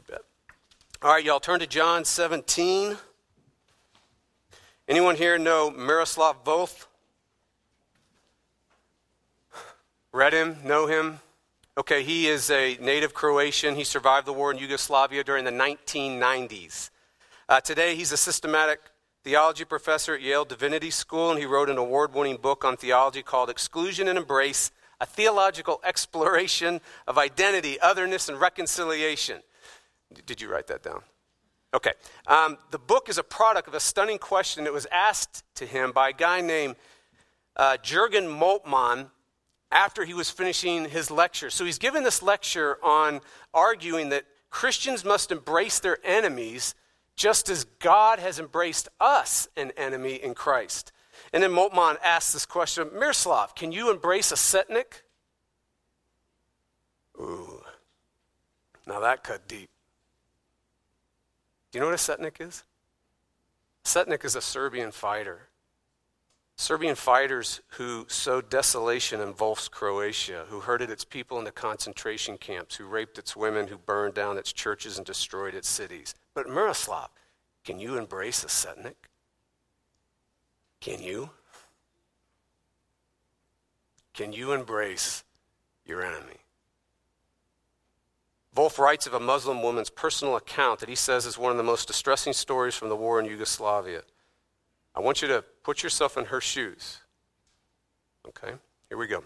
You bet. All right, y'all turn to John 17. Anyone here know Miroslav Volf? Read him, know him? Okay, he is a native Croatian. He survived the war in Yugoslavia during the 1990s. Uh, today, he's a systematic theology professor at Yale Divinity School, and he wrote an award winning book on theology called Exclusion and Embrace A Theological Exploration of Identity, Otherness, and Reconciliation. Did you write that down? Okay. Um, the book is a product of a stunning question that was asked to him by a guy named uh, Jurgen Moltmann after he was finishing his lecture. So he's given this lecture on arguing that Christians must embrace their enemies just as God has embraced us, an enemy in Christ. And then Moltmann asks this question Miroslav, can you embrace a setnik? Ooh, now that cut deep. Do you know what a Setnik is? Setnik is a Serbian fighter. Serbian fighters who sowed desolation in Volf's Croatia, who herded its people into concentration camps, who raped its women, who burned down its churches and destroyed its cities. But Miroslav, can you embrace a Setnik? Can you? Can you embrace your enemy? Volf writes of a Muslim woman's personal account that he says is one of the most distressing stories from the war in Yugoslavia. I want you to put yourself in her shoes. Okay, here we go.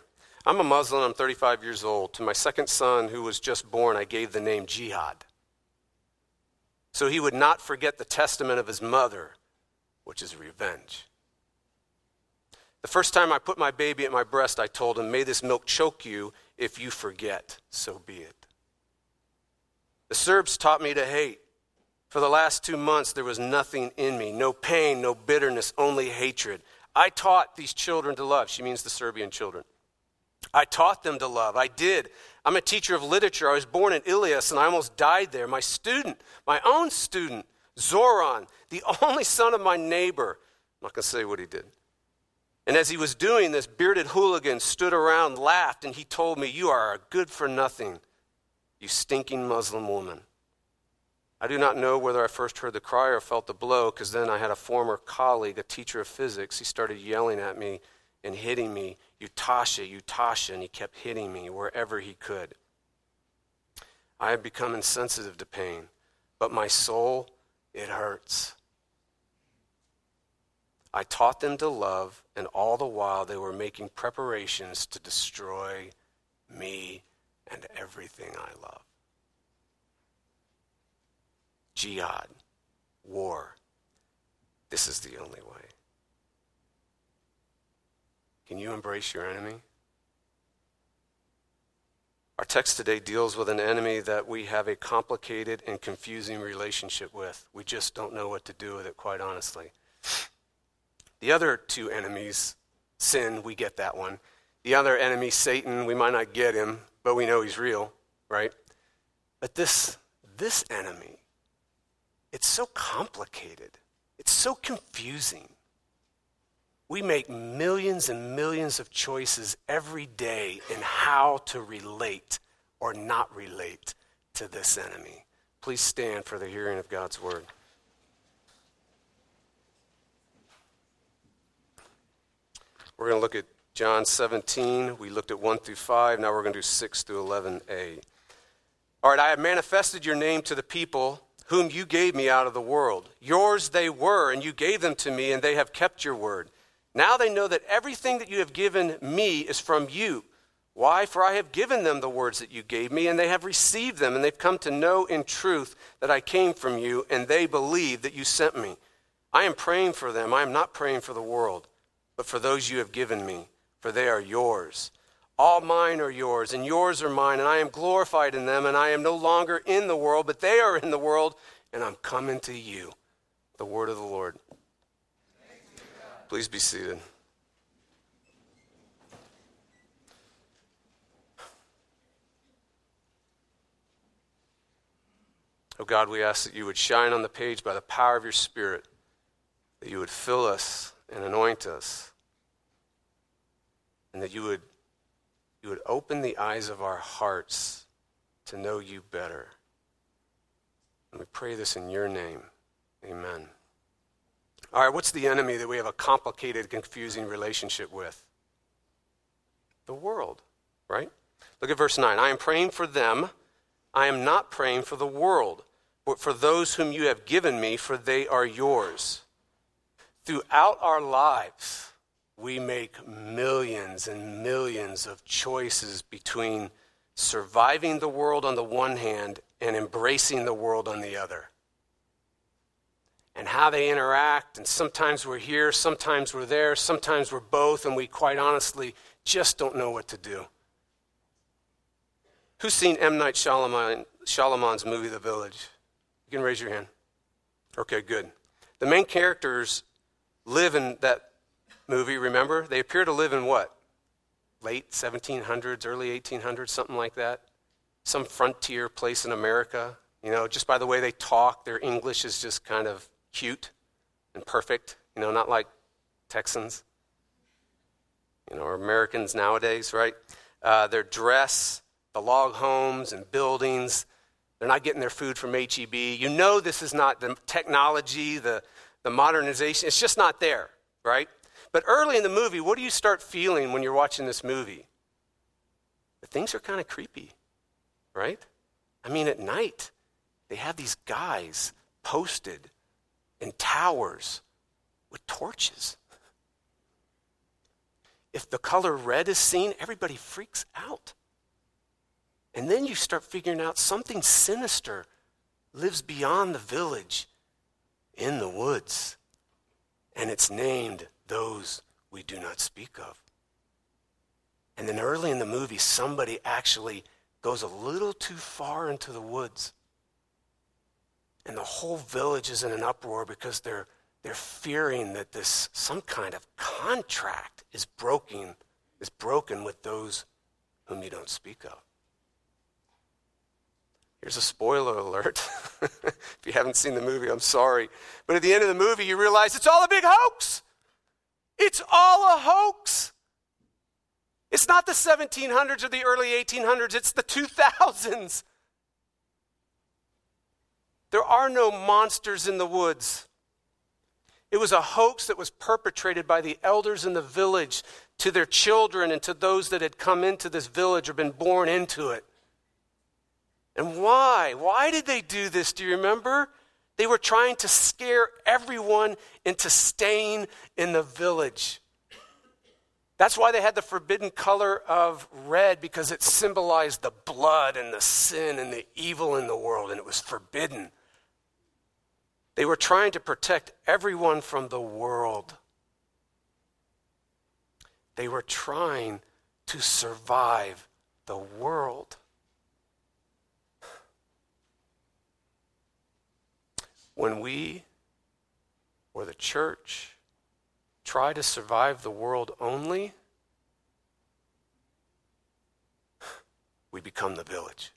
I'm a Muslim, I'm 35 years old. To my second son, who was just born, I gave the name Jihad. So he would not forget the testament of his mother, which is revenge. The first time I put my baby at my breast, I told him, May this milk choke you if you forget, so be it. The Serbs taught me to hate. For the last two months, there was nothing in me no pain, no bitterness, only hatred. I taught these children to love. She means the Serbian children. I taught them to love. I did. I'm a teacher of literature. I was born in Ilias and I almost died there. My student, my own student, Zoran, the only son of my neighbor, I'm not going to say what he did. And as he was doing this, bearded hooligan stood around, laughed, and he told me, You are a good for nothing you stinking Muslim woman. I do not know whether I first heard the cry or felt the blow, because then I had a former colleague, a teacher of physics. He started yelling at me and hitting me, Ustasha, Ustasha, and he kept hitting me wherever he could. I have become insensitive to pain, but my soul, it hurts. I taught them to love, and all the while they were making preparations to destroy me everything I love. Jihad, war. This is the only way. Can you embrace your enemy? Our text today deals with an enemy that we have a complicated and confusing relationship with. We just don't know what to do with it, quite honestly. The other two enemies, sin, we get that one. The other enemy, Satan, we might not get him, but we know he's real, right? But this, this enemy, it's so complicated, it's so confusing. We make millions and millions of choices every day in how to relate or not relate to this enemy. Please stand for the hearing of God's word. We're going to look at John 17, we looked at 1 through 5. Now we're going to do 6 through 11a. All right, I have manifested your name to the people whom you gave me out of the world. Yours they were, and you gave them to me, and they have kept your word. Now they know that everything that you have given me is from you. Why? For I have given them the words that you gave me, and they have received them, and they've come to know in truth that I came from you, and they believe that you sent me. I am praying for them. I am not praying for the world, but for those you have given me for they are yours. All mine are yours, and yours are mine, and I am glorified in them, and I am no longer in the world, but they are in the world, and I'm coming to you. The word of the Lord. Please be seated. Oh God, we ask that you would shine on the page by the power of your Spirit, that you would fill us and anoint us and that you would, you would open the eyes of our hearts to know you better. And we pray this in your name. Amen. All right, what's the enemy that we have a complicated, confusing relationship with? The world, right? Look at verse 9. I am praying for them. I am not praying for the world, but for those whom you have given me, for they are yours. Throughout our lives, we make millions and millions of choices between surviving the world on the one hand and embracing the world on the other. And how they interact, and sometimes we're here, sometimes we're there, sometimes we're both, and we quite honestly just don't know what to do. Who's seen M. Night Shyamalan, Shyamalan's movie, The Village? You can raise your hand. Okay, good. The main characters live in that movie, remember? They appear to live in what? Late 1700s, early 1800s, something like that. Some frontier place in America. You know, just by the way they talk, their English is just kind of cute and perfect. You know, not like Texans, you know, or Americans nowadays, right? Uh, their dress, the log homes and buildings, they're not getting their food from HEB. You know, this is not the technology, the, the modernization, it's just not there, right? But early in the movie, what do you start feeling when you're watching this movie? Things are kind of creepy, right? I mean, at night, they have these guys posted in towers with torches. If the color red is seen, everybody freaks out. And then you start figuring out something sinister lives beyond the village in the woods. And it's named those we do not speak of. And then early in the movie, somebody actually goes a little too far into the woods. And the whole village is in an uproar because they're, they're fearing that this some kind of contract is broken, is broken with those whom you don't speak of. Here's a spoiler alert. if you haven't seen the movie, I'm sorry. But at the end of the movie, you realize it's all a big hoax. It's all a hoax. It's not the 1700s or the early 1800s, it's the 2000s. There are no monsters in the woods. It was a hoax that was perpetrated by the elders in the village to their children and to those that had come into this village or been born into it. And why? Why did they do this? Do you remember? They were trying to scare everyone into staying in the village. That's why they had the forbidden color of red, because it symbolized the blood and the sin and the evil in the world, and it was forbidden. They were trying to protect everyone from the world. They were trying to survive the world. When we or the church try to survive the world only, we become the village.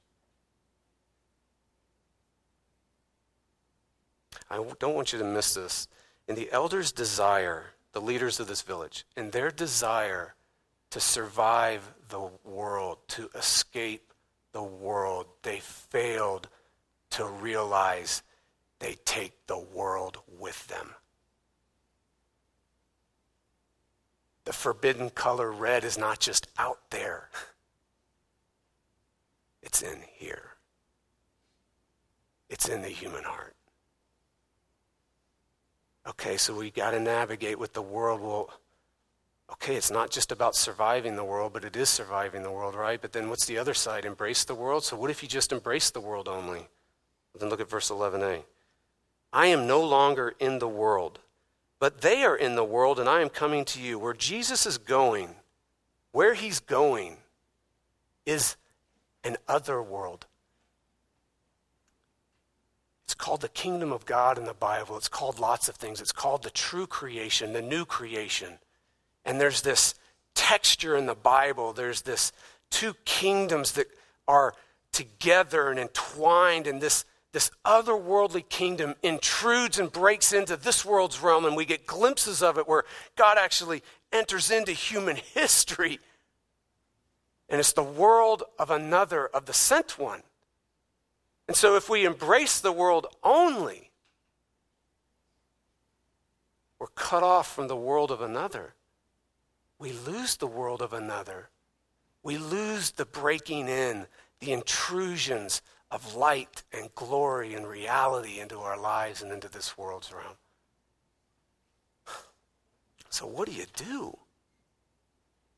I don't want you to miss this. In the elders' desire, the leaders of this village, in their desire to survive the world, to escape the world, they failed to realize they take the world with them. The forbidden color red is not just out there, it's in here. It's in the human heart. Okay, so we got to navigate with the world. Well, okay, it's not just about surviving the world, but it is surviving the world, right? But then what's the other side? Embrace the world? So what if you just embrace the world only? Then look at verse 11a. I am no longer in the world, but they are in the world, and I am coming to you. Where Jesus is going, where he's going, is an other world. It's called the kingdom of God in the Bible. It's called lots of things. It's called the true creation, the new creation. And there's this texture in the Bible. There's this two kingdoms that are together and entwined in this this otherworldly kingdom intrudes and breaks into this world's realm, and we get glimpses of it where God actually enters into human history. And it's the world of another, of the sent one. And so if we embrace the world only, we're cut off from the world of another. We lose the world of another. We lose the breaking in, the intrusions of light and glory and reality into our lives and into this world's realm. So, what do you do?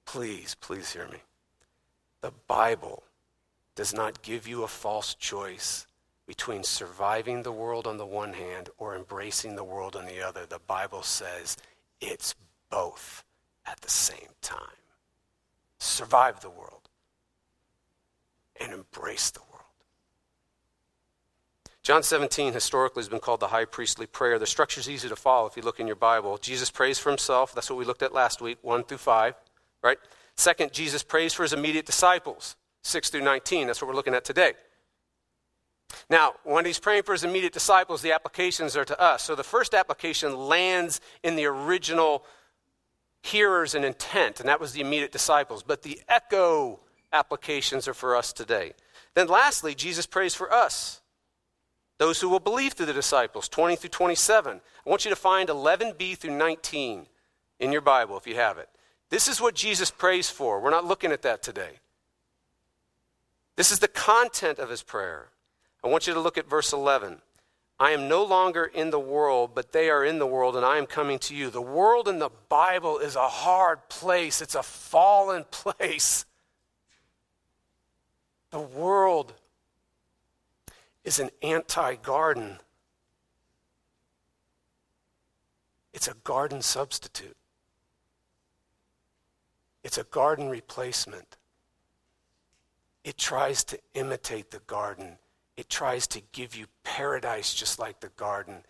Please, please hear me. The Bible does not give you a false choice between surviving the world on the one hand or embracing the world on the other. The Bible says it's both at the same time. Survive the world and embrace the world. John 17 historically has been called the high priestly prayer. The structure is easy to follow if you look in your Bible. Jesus prays for himself. That's what we looked at last week, 1 through 5, right? Second, Jesus prays for his immediate disciples, 6 through 19. That's what we're looking at today. Now, when he's praying for his immediate disciples, the applications are to us. So the first application lands in the original hearers and intent, and that was the immediate disciples. But the echo applications are for us today. Then, lastly, Jesus prays for us, those who will believe through the disciples, 20 through 27. I want you to find 11b through 19 in your Bible if you have it. This is what Jesus prays for. We're not looking at that today. This is the content of his prayer. I want you to look at verse 11. I am no longer in the world, but they are in the world, and I am coming to you. The world in the Bible is a hard place, it's a fallen place. The world is an anti garden, it's a garden substitute, it's a garden replacement. It tries to imitate the garden it tries to give you paradise just like the garden,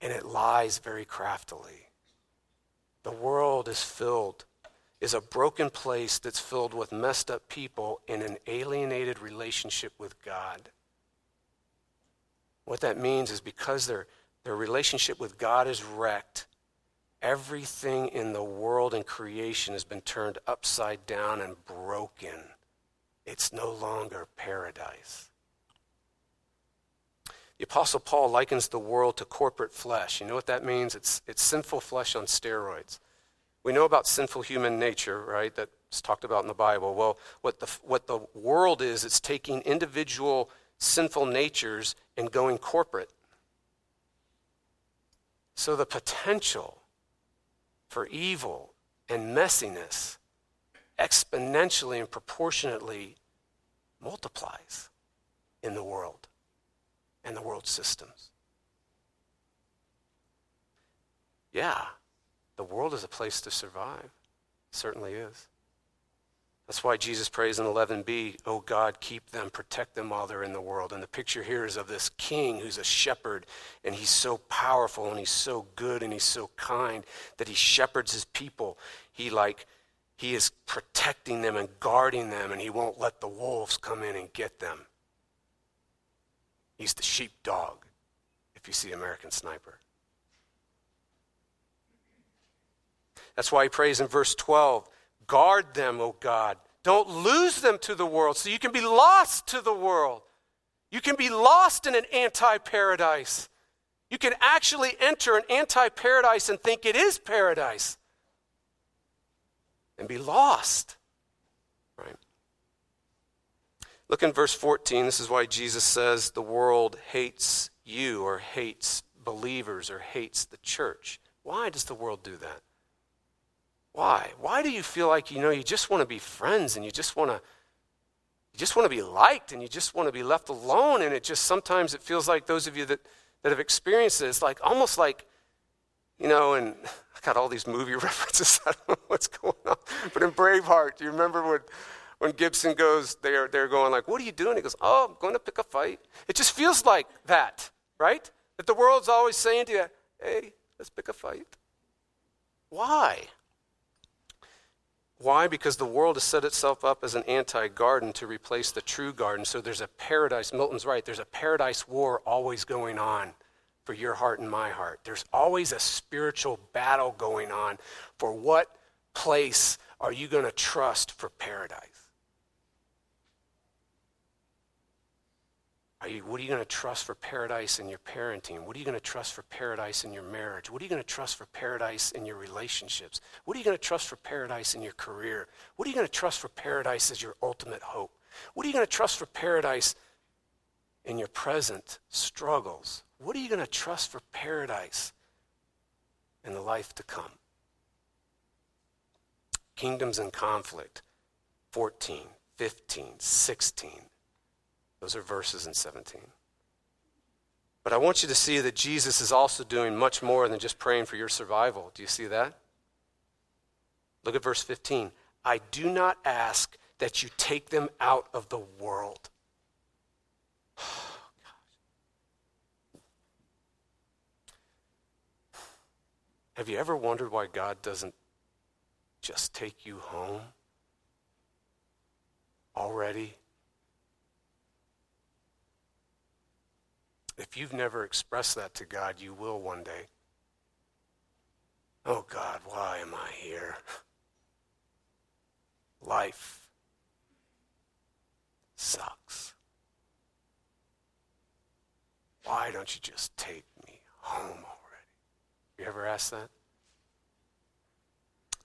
and it lies very craftily. The world is filled, is a broken place that's filled with messed up people in an alienated relationship with God. What that means is because their, their relationship with God is wrecked, everything in the world and creation has been turned upside down and broken. It's no longer paradise. The Apostle Paul likens the world to corporate flesh. You know what that means? It's, it's sinful flesh on steroids. We know about sinful human nature, right? That's talked about in the Bible. Well, what the, what the world is, it's taking individual sinful natures and going corporate. So the potential for evil and messiness exponentially and proportionately multiplies in the world and the world systems. Yeah, the world is a place to survive. It certainly is. That's why Jesus prays in 11b, Oh God, keep them, protect them while they're in the world. And the picture here is of this king who's a shepherd, and he's so powerful, and he's so good, and he's so kind that he shepherds his people. He like he is protecting them and guarding them, and He won't let the wolves come in and get them. He's the sheepdog, if you see American Sniper. That's why he prays in verse 12 Guard them, O God. Don't lose them to the world, so you can be lost to the world. You can be lost in an anti paradise. You can actually enter an anti paradise and think it is paradise and be lost. Right? Look in verse 14. This is why Jesus says the world hates you or hates believers or hates the church. Why does the world do that? Why? Why do you feel like you know you just want to be friends and you just want to you just want to be liked and you just want to be left alone and it just sometimes it feels like those of you that that have experienced this like almost like you know and I got all these movie references. I don't know what's going on. But in Braveheart, do you remember when, when Gibson goes, they're, they're going like, what are you doing? He goes, oh, I'm going to pick a fight. It just feels like that, right? That the world's always saying to you, hey, let's pick a fight. Why? Why? Because the world has set itself up as an anti garden to replace the true garden. So there's a paradise, Milton's right, there's a paradise war always going on for your heart and my heart. There's always a spiritual battle going on for what place are you going to trust for paradise? You, what are you going to trust for paradise in your parenting? What are you going to trust for paradise in your marriage? What are you going to trust for paradise in your relationships? What are you going to trust for paradise in your career? What are you going to trust for paradise as your ultimate hope? What are you going to trust for paradise in your present struggles? What are you going to trust for paradise in the life to come? Kingdoms in conflict 14, 15, 16. Those are verses in 17. But I want you to see that Jesus is also doing much more than just praying for your survival. Do you see that? Look at verse 15. I do not ask that you take them out of the world. Have you ever wondered why God doesn't just take you home already? If you've never expressed that to God, you will one day. Oh God, why am I here? Life sucks. Why don't you just take me home already? You ever asked that?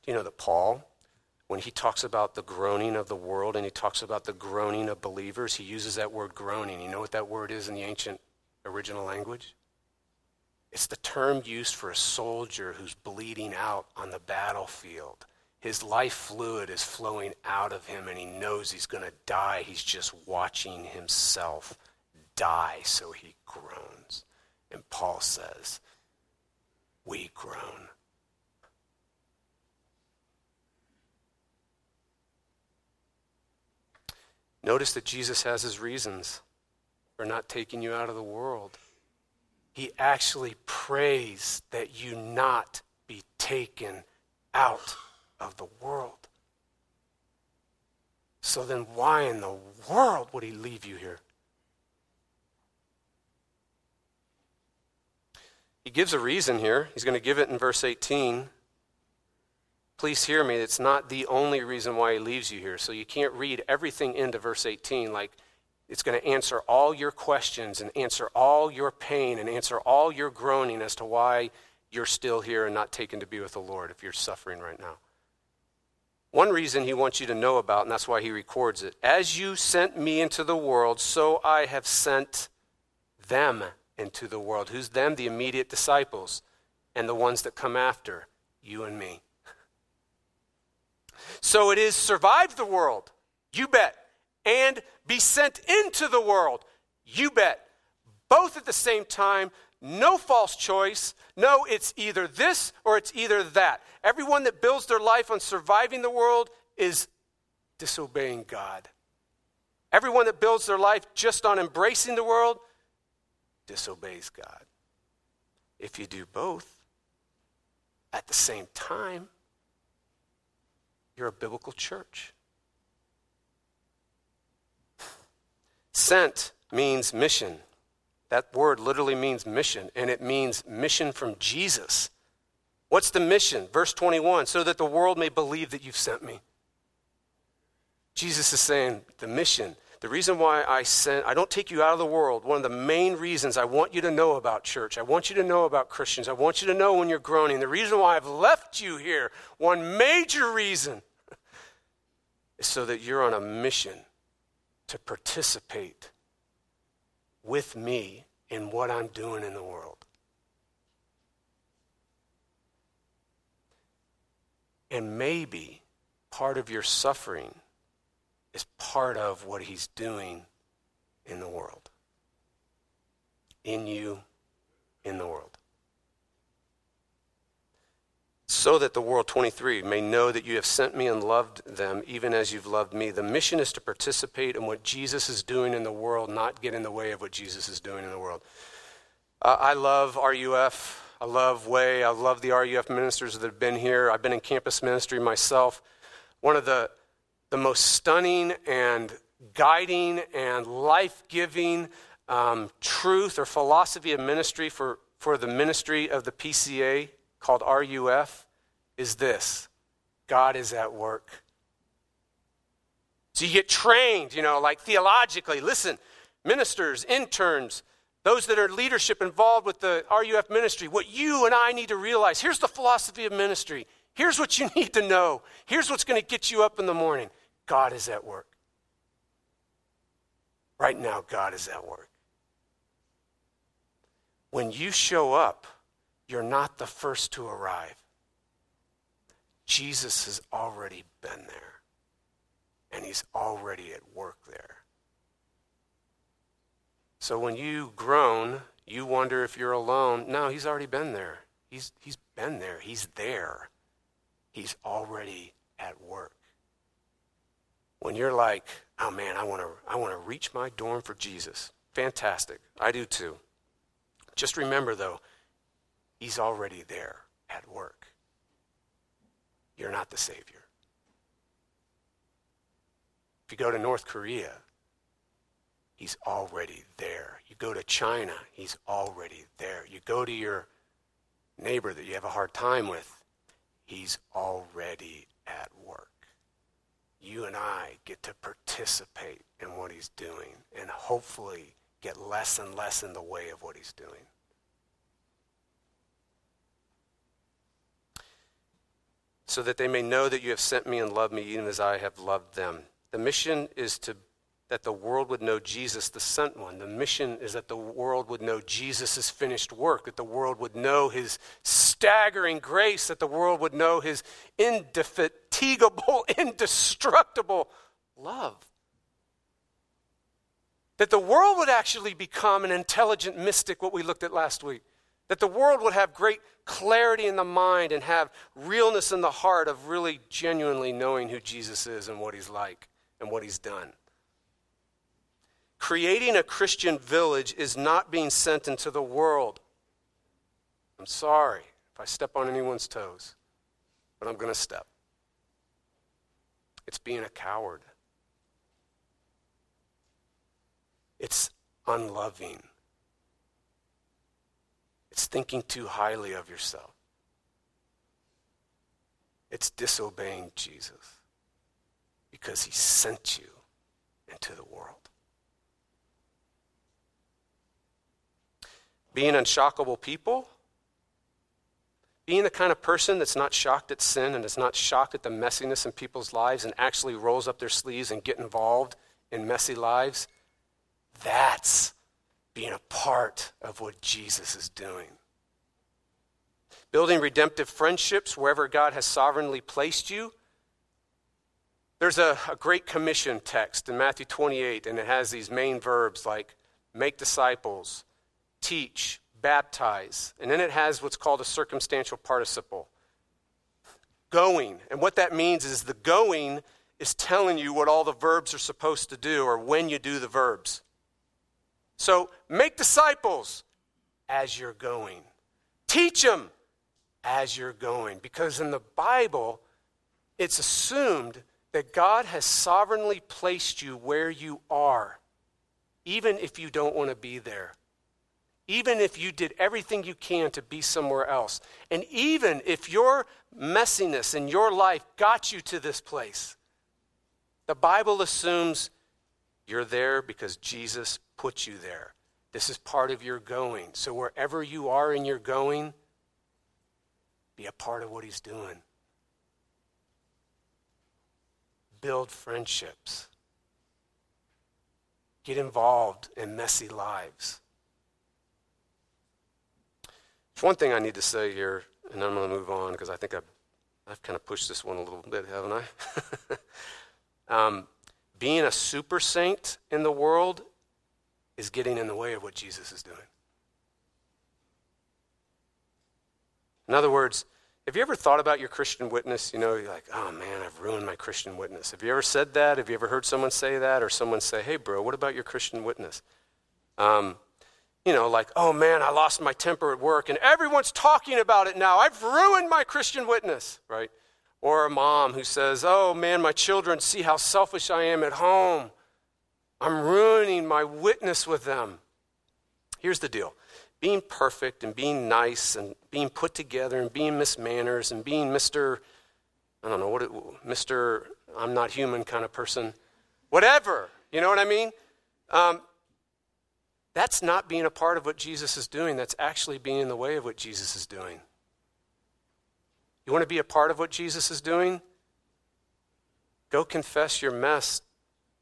Do you know that Paul, when he talks about the groaning of the world and he talks about the groaning of believers, he uses that word groaning. You know what that word is in the ancient original language? It's the term used for a soldier who's bleeding out on the battlefield. His life fluid is flowing out of him and he knows he's going to die. He's just watching himself die, so he groans. And Paul says, We groan. Notice that Jesus has his reasons for not taking you out of the world. He actually prays that you not be taken out of the world. So then, why in the world would he leave you here? He gives a reason here. He's going to give it in verse 18. Please hear me, it's not the only reason why he leaves you here. So you can't read everything into verse 18 like it's going to answer all your questions and answer all your pain and answer all your groaning as to why you're still here and not taken to be with the Lord if you're suffering right now. One reason he wants you to know about, and that's why he records it As you sent me into the world, so I have sent them into the world. Who's them? The immediate disciples and the ones that come after, you and me. So it is survive the world, you bet, and be sent into the world. You bet. Both at the same time, no false choice. No, it's either this or it's either that. Everyone that builds their life on surviving the world is disobeying God. Everyone that builds their life just on embracing the world disobeys God. If you do both at the same time, you're a biblical church. Sent means mission. That word literally means mission, and it means mission from Jesus. What's the mission? Verse 21 so that the world may believe that you've sent me. Jesus is saying the mission, the reason why I sent, I don't take you out of the world. One of the main reasons I want you to know about church, I want you to know about Christians, I want you to know when you're groaning. The reason why I've left you here, one major reason, is so that you're on a mission to participate with me in what I'm doing in the world. And maybe part of your suffering is part of what he's doing in the world. In you, in the world so that the world 23 may know that you have sent me and loved them even as you've loved me. The mission is to participate in what jesus is doing in the world not get in the way of what jesus is doing in the world. Uh, i love RUF i love way. I love the RUF ministers that have been here. I've been in campus ministry myself. One of the, the most stunning and guiding and life-giving um, truth or philosophy of ministry for, for the ministry of the PCA called RUF is this God is at work. So you get trained, you know, like theologically. Listen, ministers, interns, those that are leadership involved with the RUF ministry, what you and I need to realize here's the philosophy of ministry. Here's what you need to know. Here's what's going to get you up in the morning God is at work. Right now, God is at work. When you show up, you're not the first to arrive. Jesus has already been there, and he's already at work there. So when you groan, you wonder if you're alone. No, he's already been there. He's, he's been there. He's there. He's already at work. When you're like, oh man, I want to I want to reach my dorm for Jesus. Fantastic. I do too. Just remember though, he's already there at work. You're not the savior. If you go to North Korea, he's already there. You go to China, he's already there. You go to your neighbor that you have a hard time with, he's already at work. You and I get to participate in what he's doing and hopefully get less and less in the way of what he's doing. So that they may know that you have sent me and loved me even as I have loved them. The mission is to that the world would know Jesus, the sent one. The mission is that the world would know Jesus' finished work, that the world would know his staggering grace, that the world would know his indefatigable, indestructible love. That the world would actually become an intelligent mystic, what we looked at last week. That the world would have great clarity in the mind and have realness in the heart of really genuinely knowing who Jesus is and what he's like and what he's done. Creating a Christian village is not being sent into the world. I'm sorry if I step on anyone's toes, but I'm going to step. It's being a coward. It's unloving. It's thinking too highly of yourself. It's disobeying Jesus because he sent you into the world. being unshockable people, being the kind of person that's not shocked at sin and is not shocked at the messiness in people's lives and actually rolls up their sleeves and get involved in messy lives, that's being a part of what Jesus is doing. Building redemptive friendships wherever God has sovereignly placed you. There's a, a great commission text in Matthew 28, and it has these main verbs like make disciples, teach, baptize. And then it has what's called a circumstantial participle. Going. And what that means is the going is telling you what all the verbs are supposed to do or when you do the verbs. So make disciples as you're going, teach them as you're going. Because in the Bible, it's assumed that God has sovereignly placed you where you are, even if you don't want to be there even if you did everything you can to be somewhere else. And even if your messiness in your life got you to this place, the Bible assumes you're there because Jesus put you there. This is part of your going. So wherever you are in your going, be a part of what He's doing. Build friendships. Get involved in messy lives. There's one thing I need to say here, and I'm going to move on because I think I've, I've kind of pushed this one a little bit, haven't I? um, being a super saint in the world is getting in the way of what Jesus is doing. In other words, have you ever thought about your Christian witness? You know, you're like, oh man, I've ruined my Christian witness. Have you ever said that? Have you ever heard someone say that? Or someone say, hey, bro, what about your Christian witness? Um, you know, like, oh man, I lost my temper at work and everyone's talking about it now. I've ruined my Christian witness, right? Or a mom who says, oh man, my children see how selfish I am at home. I'm ruining my witness with them. Here's the deal being perfect and being nice and being put together and being Miss Manners and being Mr. I don't know what it, Mr. I'm not human kind of person, whatever. You know what I mean? Um, that's not being a part of what Jesus is doing. That's actually being in the way of what Jesus is doing. You want to be a part of what Jesus is doing? Go confess your mess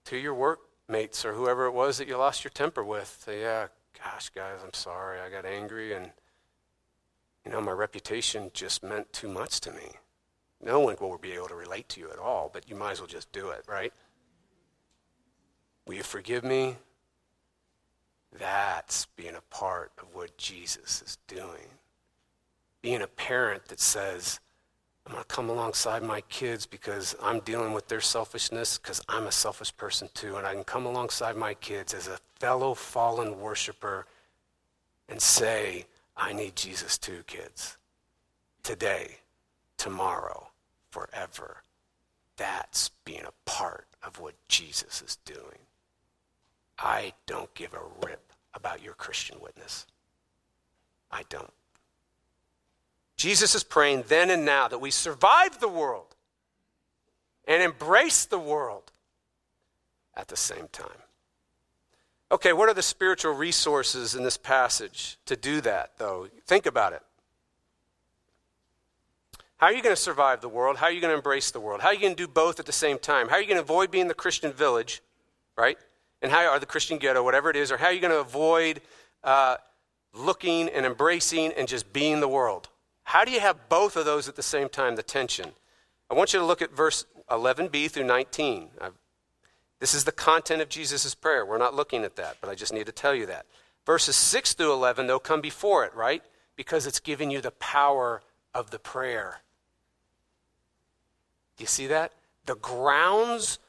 to your workmates or whoever it was that you lost your temper with. Say, yeah, gosh, guys, I'm sorry. I got angry and, you know, my reputation just meant too much to me. No one will be able to relate to you at all, but you might as well just do it, right? Will you forgive me? That's being a part of what Jesus is doing. Being a parent that says, I'm going to come alongside my kids because I'm dealing with their selfishness because I'm a selfish person too. And I can come alongside my kids as a fellow fallen worshiper and say, I need Jesus too, kids. Today, tomorrow, forever. That's being a part of what Jesus is doing. I don't give a rip about your Christian witness. I don't. Jesus is praying then and now that we survive the world and embrace the world at the same time. Okay, what are the spiritual resources in this passage to do that, though? Think about it. How are you going to survive the world? How are you going to embrace the world? How are you going to do both at the same time? How are you going to avoid being the Christian village, right? And how are the Christian ghetto, whatever it is, or how are you going to avoid uh, looking and embracing and just being the world? How do you have both of those at the same time, the tension? I want you to look at verse 11b through 19. I've, this is the content of Jesus' prayer. We're not looking at that, but I just need to tell you that. Verses 6 through 11, they'll come before it, right? Because it's giving you the power of the prayer. Do you see that? The grounds,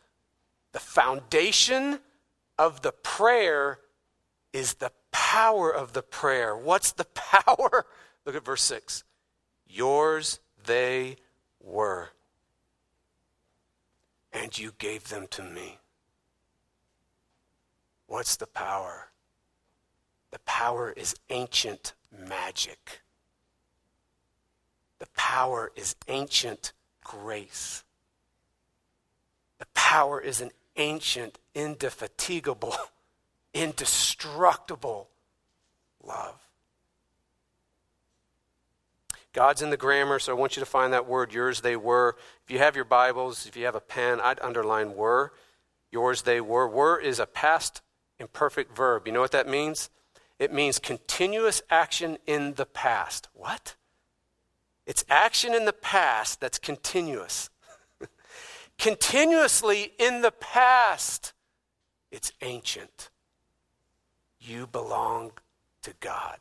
the foundation of the prayer is the power of the prayer. What's the power? Look at verse 6. Yours they were, and you gave them to me. What's the power? The power is ancient magic. The power is ancient grace. The power is an ancient, indefatigable, indestructible love. God's in the grammar, so I want you to find that word, yours they were. If you have your Bibles, if you have a pen, I'd underline were. Yours they were. Were is a past imperfect verb. You know what that means? It means continuous action in the past. What? It's action in the past that's continuous. Continuously in the past, it's ancient. You belong to God.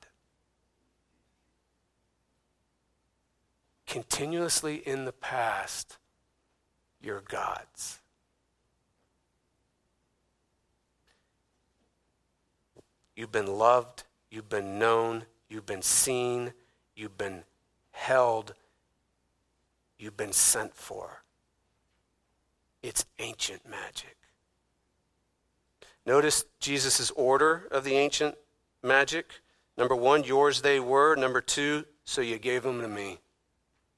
Continuously in the past, you're God's. You've been loved, you've been known, you've been seen, you've been held, you've been sent for. It's ancient magic. Notice Jesus' order of the ancient magic. Number one, yours they were. Number two, so you gave them to me.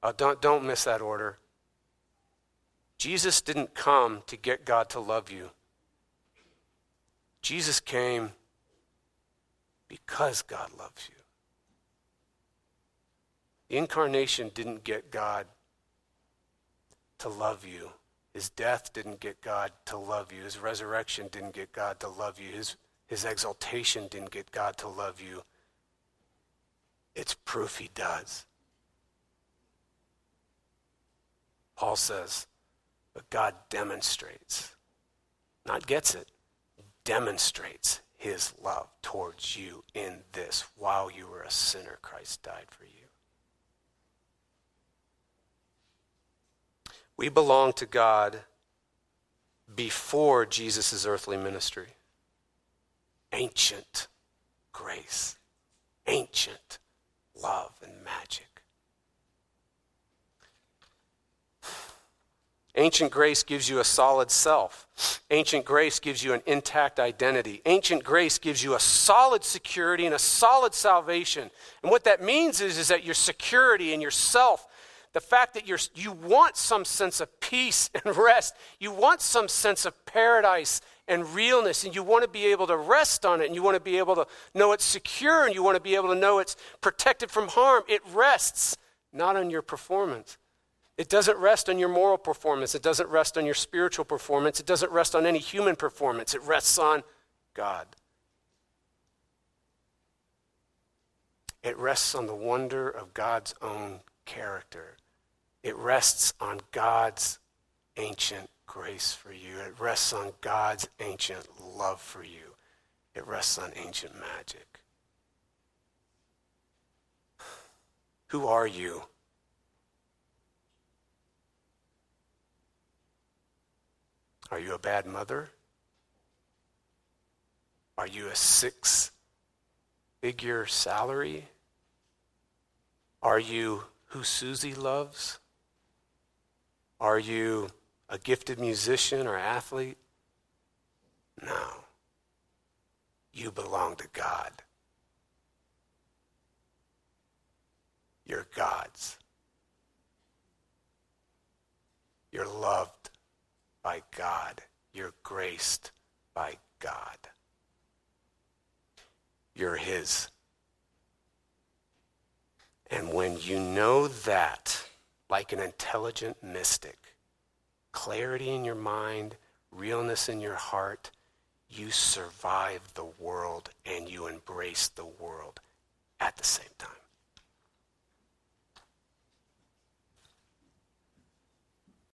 Uh, don't, don't miss that order. Jesus didn't come to get God to love you. Jesus came because God loves you. The incarnation didn't get God to love you. His death didn't get God to love you. His resurrection didn't get God to love you. His, his exaltation didn't get God to love you. It's proof he does. Paul says, but God demonstrates, not gets it, demonstrates his love towards you in this. While you were a sinner, Christ died for you. We belong to God before Jesus' earthly ministry. Ancient grace, ancient love and magic. Ancient grace gives you a solid self. Ancient grace gives you an intact identity. Ancient grace gives you a solid security and a solid salvation. And what that means is, is that your security and yourself, the fact that you're, you want some sense of peace and rest, you want some sense of paradise and realness, and you want to be able to rest on it, and you want to be able to know it's secure, and you want to be able to know it's protected from harm. It rests not on your performance. It doesn't rest on your moral performance. It doesn't rest on your spiritual performance. It doesn't rest on any human performance. It rests on God. It rests on the wonder of God's own character. It rests on God's ancient grace for you. It rests on God's ancient love for you. It rests on ancient magic. Who are you? Are you a bad mother? Are you a six figure salary? Are you who Susie loves? Are you a gifted musician or athlete? No. You belong to God. You're God's. You're loved by God. You're graced by God. You're His. And when you know that, like an intelligent mystic, clarity in your mind, realness in your heart, you survive the world and you embrace the world at the same time.